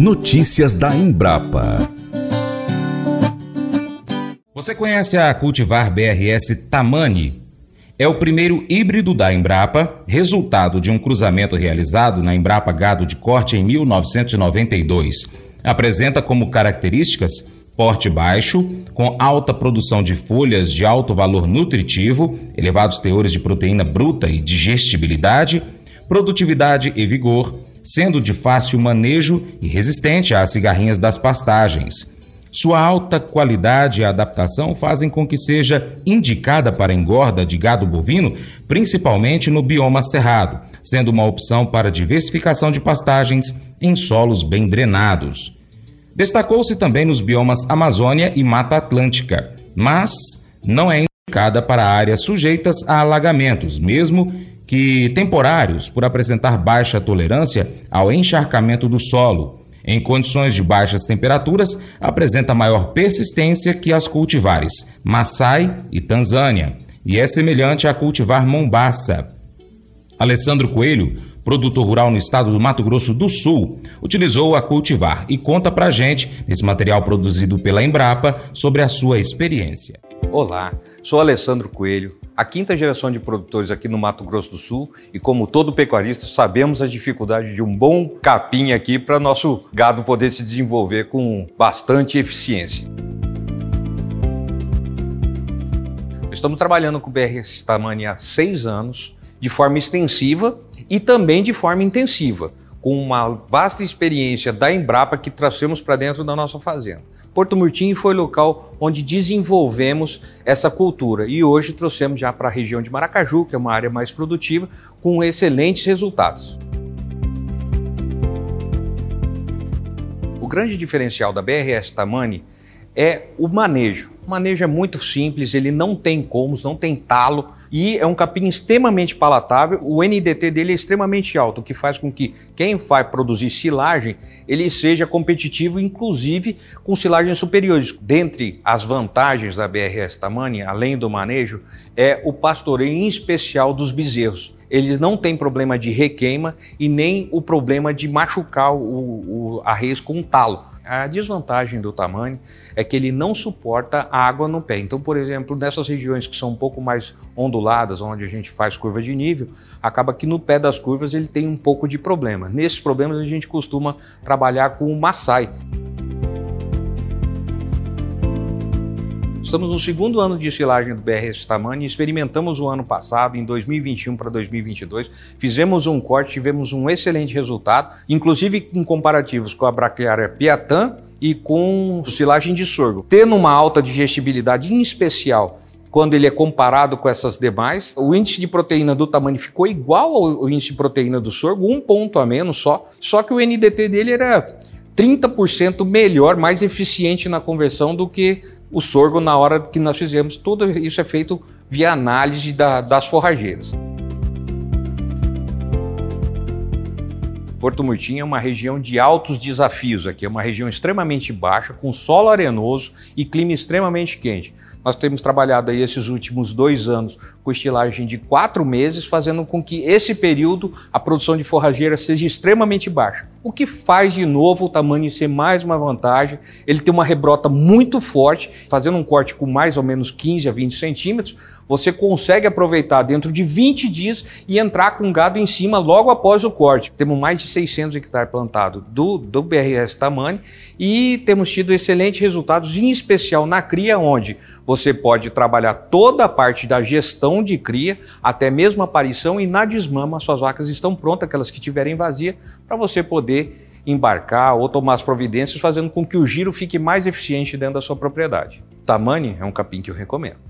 Notícias da Embrapa. Você conhece a cultivar BRS Tamani? É o primeiro híbrido da Embrapa, resultado de um cruzamento realizado na Embrapa Gado de Corte em 1992. Apresenta como características porte baixo, com alta produção de folhas de alto valor nutritivo, elevados teores de proteína bruta e digestibilidade, produtividade e vigor, sendo de fácil manejo e resistente às cigarrinhas das pastagens. Sua alta qualidade e adaptação fazem com que seja indicada para engorda de gado bovino, principalmente no bioma cerrado, sendo uma opção para diversificação de pastagens em solos bem drenados. Destacou-se também nos biomas Amazônia e Mata Atlântica, mas não é indicada para áreas sujeitas a alagamentos, mesmo que temporários, por apresentar baixa tolerância ao encharcamento do solo em condições de baixas temperaturas, apresenta maior persistência que as cultivares Maasai e Tanzânia, e é semelhante à cultivar Mombaça. Alessandro Coelho, produtor rural no estado do Mato Grosso do Sul, utilizou a cultivar e conta pra gente, nesse material produzido pela Embrapa, sobre a sua experiência. Olá, sou Alessandro Coelho, a quinta geração de produtores aqui no Mato Grosso do Sul e como todo pecuarista sabemos a dificuldade de um bom capim aqui para nosso gado poder se desenvolver com bastante eficiência. Estamos trabalhando com o BRS Tamani há seis anos, de forma extensiva e também de forma intensiva, com uma vasta experiência da Embrapa que trouxemos para dentro da nossa fazenda. Porto Murtinho foi local onde desenvolvemos essa cultura e hoje trouxemos já para a região de Maracaju, que é uma área mais produtiva, com excelentes resultados. O grande diferencial da BRS Tamani é o manejo. O manejo é muito simples, ele não tem comos, não tem talo, e é um capim extremamente palatável. O NDT dele é extremamente alto, o que faz com que quem vai produzir silagem ele seja competitivo, inclusive com silagens superiores. Dentre as vantagens da BRS Tamani, além do manejo, é o pastoreio em especial dos bezerros eles não têm problema de requeima e nem o problema de machucar o, o, a res com um talo. A desvantagem do tamanho é que ele não suporta água no pé. Então, por exemplo, nessas regiões que são um pouco mais onduladas, onde a gente faz curva de nível, acaba que no pé das curvas ele tem um pouco de problema. Nesses problemas a gente costuma trabalhar com o Maasai. Estamos no segundo ano de silagem do BRS Tamani, experimentamos o ano passado, em 2021 para 2022, fizemos um corte, tivemos um excelente resultado, inclusive em comparativos com a braquiária Piatã e com silagem de sorgo. Tendo uma alta digestibilidade, em especial quando ele é comparado com essas demais, o índice de proteína do tamanho ficou igual ao índice de proteína do sorgo, um ponto a menos só, só que o NDT dele era 30% melhor, mais eficiente na conversão do que o sorgo na hora que nós fizemos. Tudo isso é feito via análise da, das forrageiras. Porto Murtinho é uma região de altos desafios aqui, é uma região extremamente baixa, com solo arenoso e clima extremamente quente. Nós temos trabalhado aí esses últimos dois anos com estilagem de quatro meses, fazendo com que esse período a produção de forrageira seja extremamente baixa. O que faz de novo o tamanho ser mais uma vantagem. Ele tem uma rebrota muito forte, fazendo um corte com mais ou menos 15 a 20 centímetros, você consegue aproveitar dentro de 20 dias e entrar com gado em cima logo após o corte. Temos mais de 600 hectares plantados do, do BRS Tamani e temos tido excelentes resultados, em especial na cria, onde você pode trabalhar toda a parte da gestão de cria, até mesmo a aparição, e na desmama suas vacas estão prontas, aquelas que tiverem vazia, para você poder embarcar ou tomar as providências, fazendo com que o giro fique mais eficiente dentro da sua propriedade. Tamani é um capim que eu recomendo.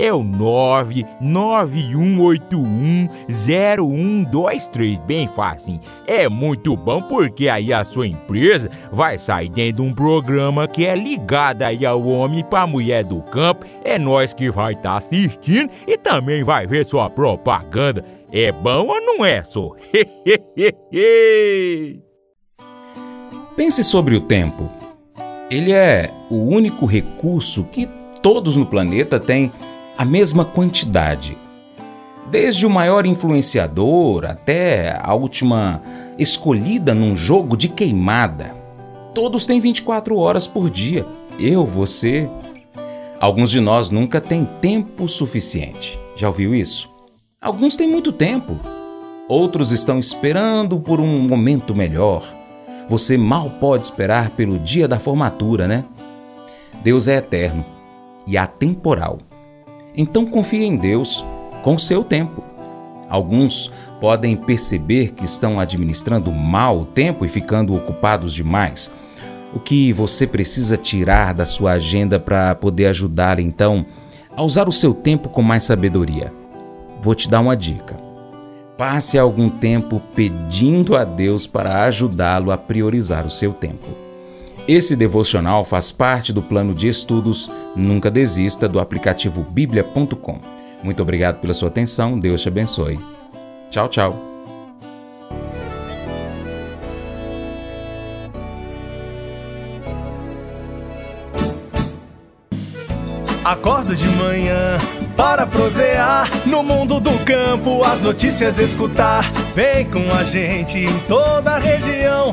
é o 991810123, bem fácil. É muito bom porque aí a sua empresa vai sair dentro de um programa que é ligado aí ao homem para mulher do campo. É nós que vai estar tá assistindo e também vai ver sua propaganda. É bom ou não é, só? Pense sobre o tempo. Ele é o único recurso que todos no planeta têm a mesma quantidade. Desde o maior influenciador até a última escolhida num jogo de queimada. Todos têm 24 horas por dia. Eu, você. Alguns de nós nunca têm tempo suficiente. Já ouviu isso? Alguns têm muito tempo. Outros estão esperando por um momento melhor. Você mal pode esperar pelo dia da formatura, né? Deus é eterno e atemporal. Então confie em Deus com o seu tempo. Alguns podem perceber que estão administrando mal o tempo e ficando ocupados demais. O que você precisa tirar da sua agenda para poder ajudar então a usar o seu tempo com mais sabedoria? Vou te dar uma dica passe algum tempo pedindo a Deus para ajudá-lo a priorizar o seu tempo. Esse devocional faz parte do plano de estudos Nunca Desista do aplicativo bíblia.com. Muito obrigado pela sua atenção, Deus te abençoe. Tchau, tchau. Acordo de manhã para prosear no mundo do campo, as notícias escutar. Vem com a gente em toda a região